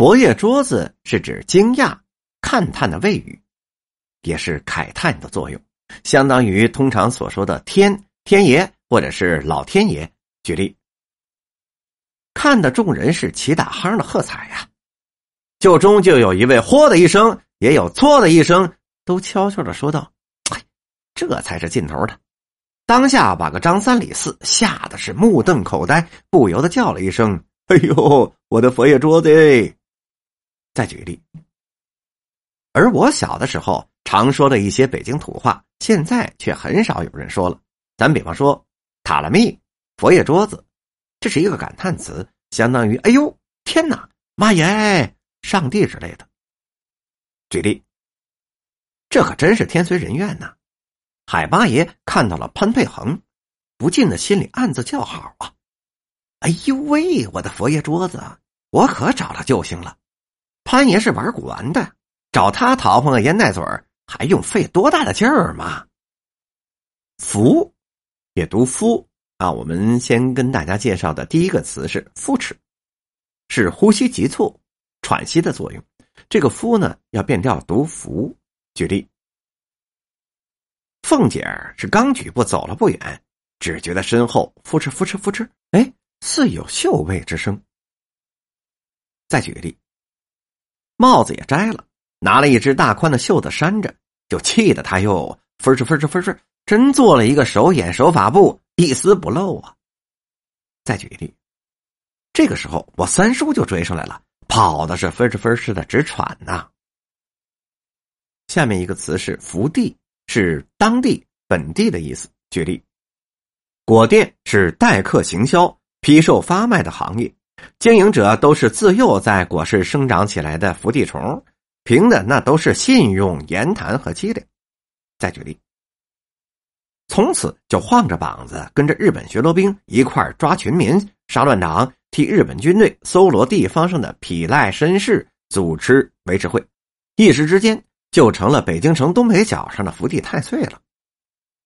佛爷桌子是指惊讶、看探的谓语，也是慨叹的作用，相当于通常所说的天天爷或者是老天爷。举例，看的众人是齐打夯的喝彩呀，就中就有一位嚯的一声，也有错的一声，都悄悄的说道：“哎，这才是劲头的。”当下把个张三李四吓得是目瞪口呆，不由得叫了一声：“哎呦，我的佛爷桌子！”哎再举例，而我小的时候常说的一些北京土话，现在却很少有人说了。咱比方说“塔拉密”“佛爷桌子”，这是一个感叹词，相当于“哎呦，天哪，妈耶，上帝”之类的。举例，这可真是天随人愿呐！海八爷看到了潘佩恒，不禁的心里暗自叫好啊！哎呦喂，我的佛爷桌子，我可找到救星了！潘爷是玩古玩的，找他讨碰个烟袋嘴还用费多大的劲儿吗？福，也读夫啊。我们先跟大家介绍的第一个词是扶持，是呼吸急促、喘息的作用。这个夫呢，要变调读福。举例，凤姐儿是刚举步走了不远，只觉得身后扶哧扶哧扶哧，哎，似有嗅味之声。再举个例。帽子也摘了，拿了一只大宽的袖子扇着，就气得他又分哧分哧分哧，真做了一个手眼手法布，一丝不漏啊！再举例，这个时候我三叔就追上来了，跑的是分哧分哧的直喘呐。下面一个词是“福地”，是当地本地的意思。举例，果店是待客行销、批售发卖的行业。经营者都是自幼在果市生长起来的伏地虫，凭的那都是信用、言谈和机灵。再举例，从此就晃着膀子跟着日本巡逻兵一块抓群民、杀乱党，替日本军队搜罗地方上的痞赖绅士，组织维持会，一时之间就成了北京城东北角上的伏地太岁了。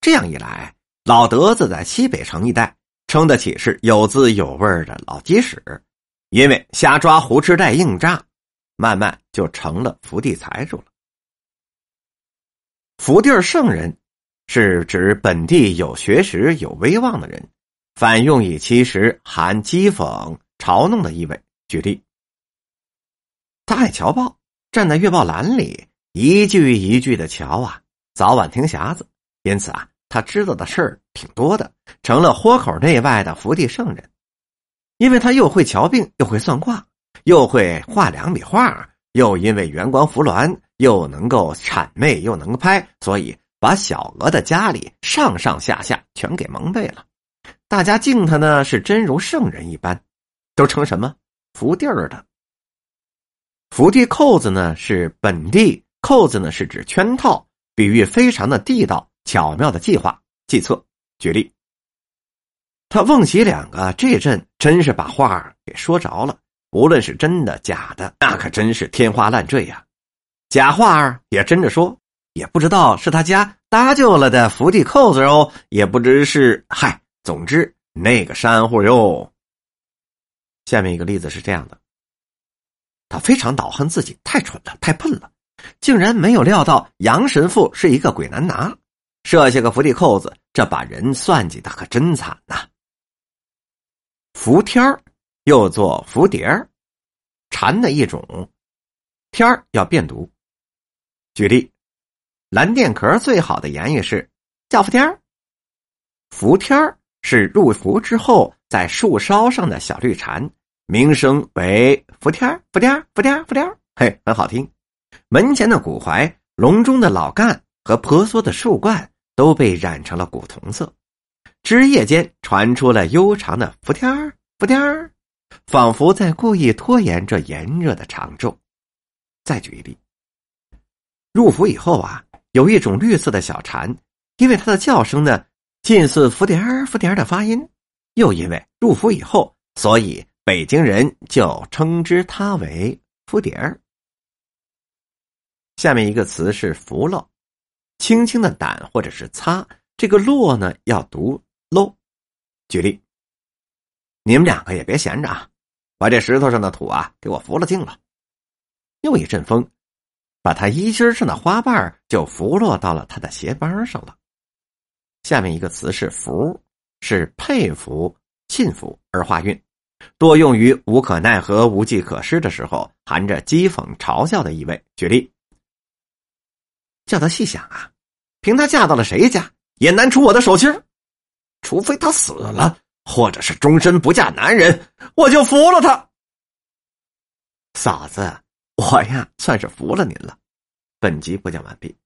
这样一来，老德子在西北城一带。称得起是有滋有味的老鸡屎，因为瞎抓胡吃带硬诈，慢慢就成了福地财主了。福地圣人是指本地有学识、有威望的人，反用以其实含讥讽、嘲弄的意味。举例，他爱瞧报，站在月报栏里，一句一句的瞧啊，早晚听匣子，因此啊。他知道的事儿挺多的，成了豁口内外的福地圣人。因为他又会瞧病，又会算卦，又会画两笔画，又因为圆光扶鸾，又能够谄媚，又能拍，所以把小娥的家里上上下下全给蒙蔽了。大家敬他呢，是真如圣人一般，都称什么福地儿的。福地扣子呢，是本地扣子呢，是指圈套，比喻非常的地道。巧妙的计划计策，举例，他瓮喜两个这阵真是把话给说着了。无论是真的假的，那可真是天花乱坠呀。假话也真着说，也不知道是他家搭救了的福地扣子哦，也不知是嗨。总之那个山户哟。下面一个例子是这样的：他非常恼恨自己太蠢了，太笨了，竟然没有料到杨神父是一个鬼难拿。设下个伏地扣子，这把人算计的可真惨呐！伏天又做伏蝶，蝉的一种，天要变读。举例，蓝靛壳最好的言语是叫伏天儿。伏天是入伏之后在树梢上的小绿蝉，名声为伏天儿，伏天儿，伏天儿，伏天，嘿，很好听。门前的古槐、笼中的老干和婆娑的树冠。都被染成了古铜色，枝叶间传出了悠长的“伏天儿，伏天儿”，仿佛在故意拖延这炎热的长昼。再举一例，入伏以后啊，有一种绿色的小蝉，因为它的叫声呢近似“伏点儿，伏点儿”的发音，又因为入伏以后，所以北京人就称之它为“伏点儿”。下面一个词是“伏漏”。轻轻的掸或者是擦，这个落呢要读喽。举例，你们两个也别闲着啊，把这石头上的土啊给我扶了净了，又一阵风，把他衣襟上的花瓣就拂落到了他的鞋帮上了。下面一个词是“服”，是佩服、信服而化韵，多用于无可奈何、无计可施的时候，含着讥讽、嘲笑的意味。举例：叫他细想啊，凭他嫁到了谁家，也难出我的手心除非他死了，或者是终身不嫁男人，我就服了他。嫂子，我呀，算是服了您了。本集播讲完毕。